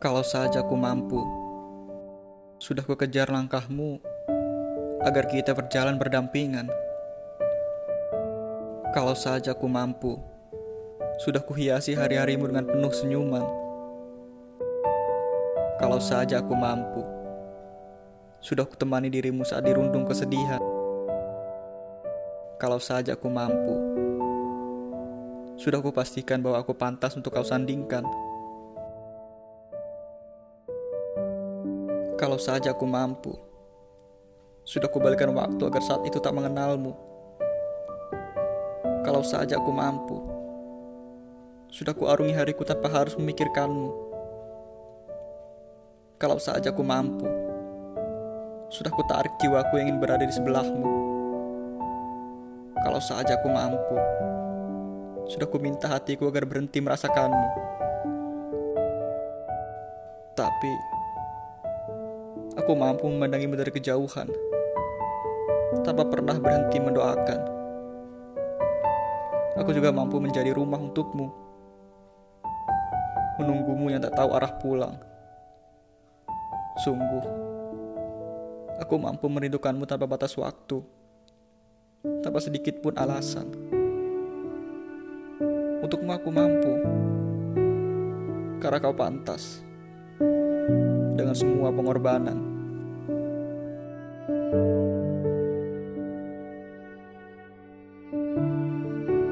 Kalau saja aku mampu, sudah ku kejar langkahmu agar kita berjalan berdampingan. Kalau saja aku mampu, sudah kuhiasi hari-harimu dengan penuh senyuman. Kalau saja aku mampu, sudah kutemani dirimu saat dirundung kesedihan. Kalau saja aku mampu, sudah kupastikan bahwa aku pantas untuk kau sandingkan. Kalau saja aku mampu, sudah kubalikan waktu agar saat itu tak mengenalmu. Kalau saja aku mampu, sudah kuarungi hariku tanpa harus memikirkanmu. Kalau saja aku mampu, sudah kutarik jiwaku yang ingin berada di sebelahmu. Kalau saja aku mampu, sudah ku minta hatiku agar berhenti merasakanmu. Tapi, aku mampu memandangimu dari kejauhan, tanpa pernah berhenti mendoakan. Aku juga mampu menjadi rumah untukmu, menunggumu yang tak tahu arah pulang. Sungguh, aku mampu merindukanmu tanpa batas waktu, tanpa sedikit pun alasan. Untukmu aku mampu, karena kau pantas dengan semua pengorbanan.